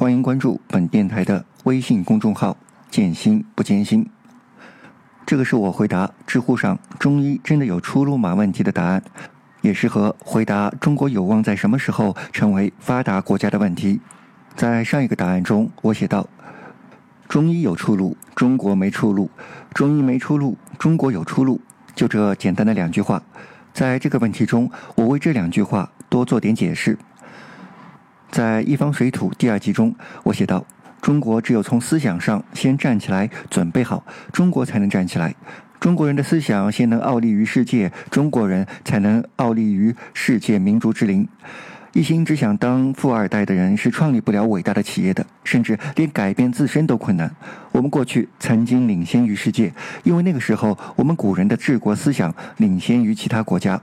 欢迎关注本电台的微信公众号“见心不见心”。这个是我回答知乎上“中医真的有出路吗”问题的答案，也是和回答中国有望在什么时候成为发达国家的问题。在上一个答案中，我写道：“中医有出路，中国没出路；中医没出路，中国有出路。”就这简单的两句话，在这个问题中，我为这两句话多做点解释。在一方水土第二集中，我写道：中国只有从思想上先站起来，准备好，中国才能站起来。中国人的思想先能傲立于世界，中国人才能傲立于世界民族之林。一心只想当富二代的人是创立不了伟大的企业的，甚至连改变自身都困难。我们过去曾经领先于世界，因为那个时候我们古人的治国思想领先于其他国家。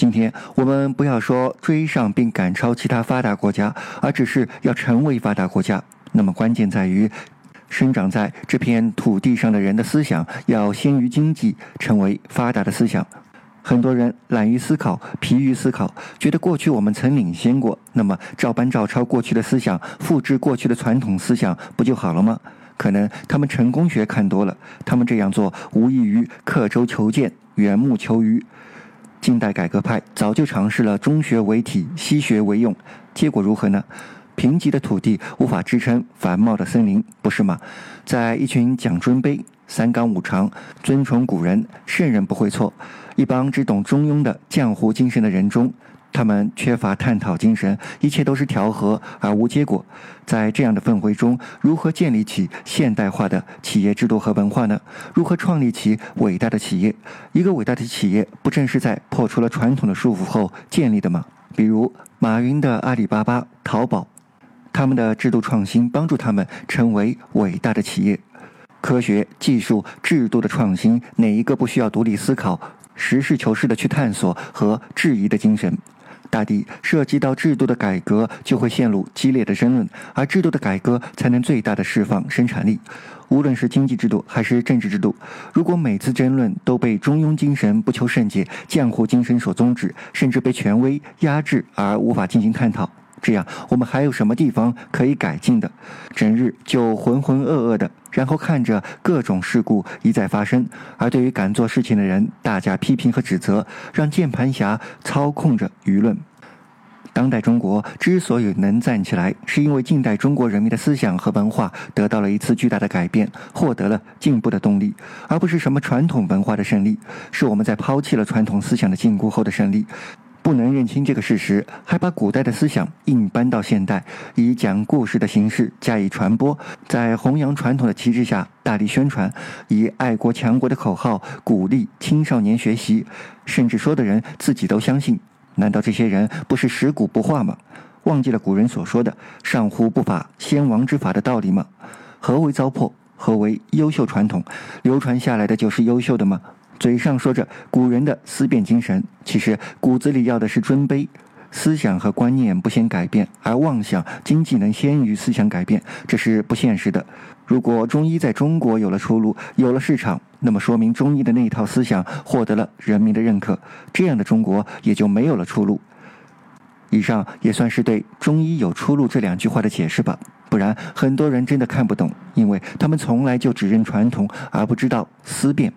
今天我们不要说追上并赶超其他发达国家，而只是要成为发达国家。那么关键在于，生长在这片土地上的人的思想要先于经济，成为发达的思想。很多人懒于思考，疲于思考，觉得过去我们曾领先过，那么照搬照抄过去的思想，复制过去的传统思想，不就好了吗？可能他们成功学看多了，他们这样做无异于刻舟求剑、缘木求鱼。近代改革派早就尝试了中学为体、西学为用，结果如何呢？贫瘠的土地无法支撑繁茂的森林，不是吗？在一群讲尊卑。三纲五常，尊崇古人，圣人不会错。一帮只懂中庸的浆糊精神的人中，他们缺乏探讨精神，一切都是调和而无结果。在这样的氛围中，如何建立起现代化的企业制度和文化呢？如何创立起伟大的企业？一个伟大的企业，不正是在破除了传统的束缚后建立的吗？比如马云的阿里巴巴、淘宝，他们的制度创新帮助他们成为伟大的企业。科学技术制度的创新，哪一个不需要独立思考、实事求是的去探索和质疑的精神？大抵涉及到制度的改革，就会陷入激烈的争论，而制度的改革才能最大的释放生产力。无论是经济制度还是政治制度，如果每次争论都被中庸精神、不求甚解、江湖精神所终止，甚至被权威压制而无法进行探讨。这样，我们还有什么地方可以改进的？整日就浑浑噩噩的，然后看着各种事故一再发生，而对于敢做事情的人，大家批评和指责，让键盘侠操控着舆论。当代中国之所以能站起来，是因为近代中国人民的思想和文化得到了一次巨大的改变，获得了进步的动力，而不是什么传统文化的胜利，是我们在抛弃了传统思想的禁锢后的胜利。不能认清这个事实，还把古代的思想硬搬到现代，以讲故事的形式加以传播，在弘扬传统的旗帜下大力宣传，以爱国强国的口号鼓励青少年学习，甚至说的人自己都相信。难道这些人不是食古不化吗？忘记了古人所说的“上乎不法，先王之法”的道理吗？何为糟粕？何为优秀传统？流传下来的就是优秀的吗？嘴上说着古人的思辨精神，其实骨子里要的是尊卑。思想和观念不先改变，而妄想经济能先于思想改变，这是不现实的。如果中医在中国有了出路，有了市场，那么说明中医的那一套思想获得了人民的认可，这样的中国也就没有了出路。以上也算是对“中医有出路”这两句话的解释吧，不然很多人真的看不懂，因为他们从来就只认传统，而不知道思辨。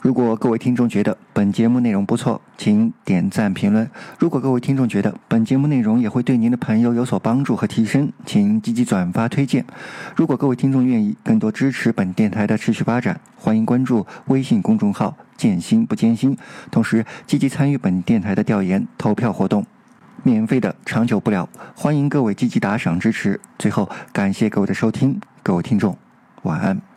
如果各位听众觉得本节目内容不错，请点赞评论。如果各位听众觉得本节目内容也会对您的朋友有所帮助和提升，请积极转发推荐。如果各位听众愿意更多支持本电台的持续发展，欢迎关注微信公众号“见心不艰辛”，同时积极参与本电台的调研投票活动，免费的长久不了。欢迎各位积极打赏支持。最后，感谢各位的收听，各位听众，晚安。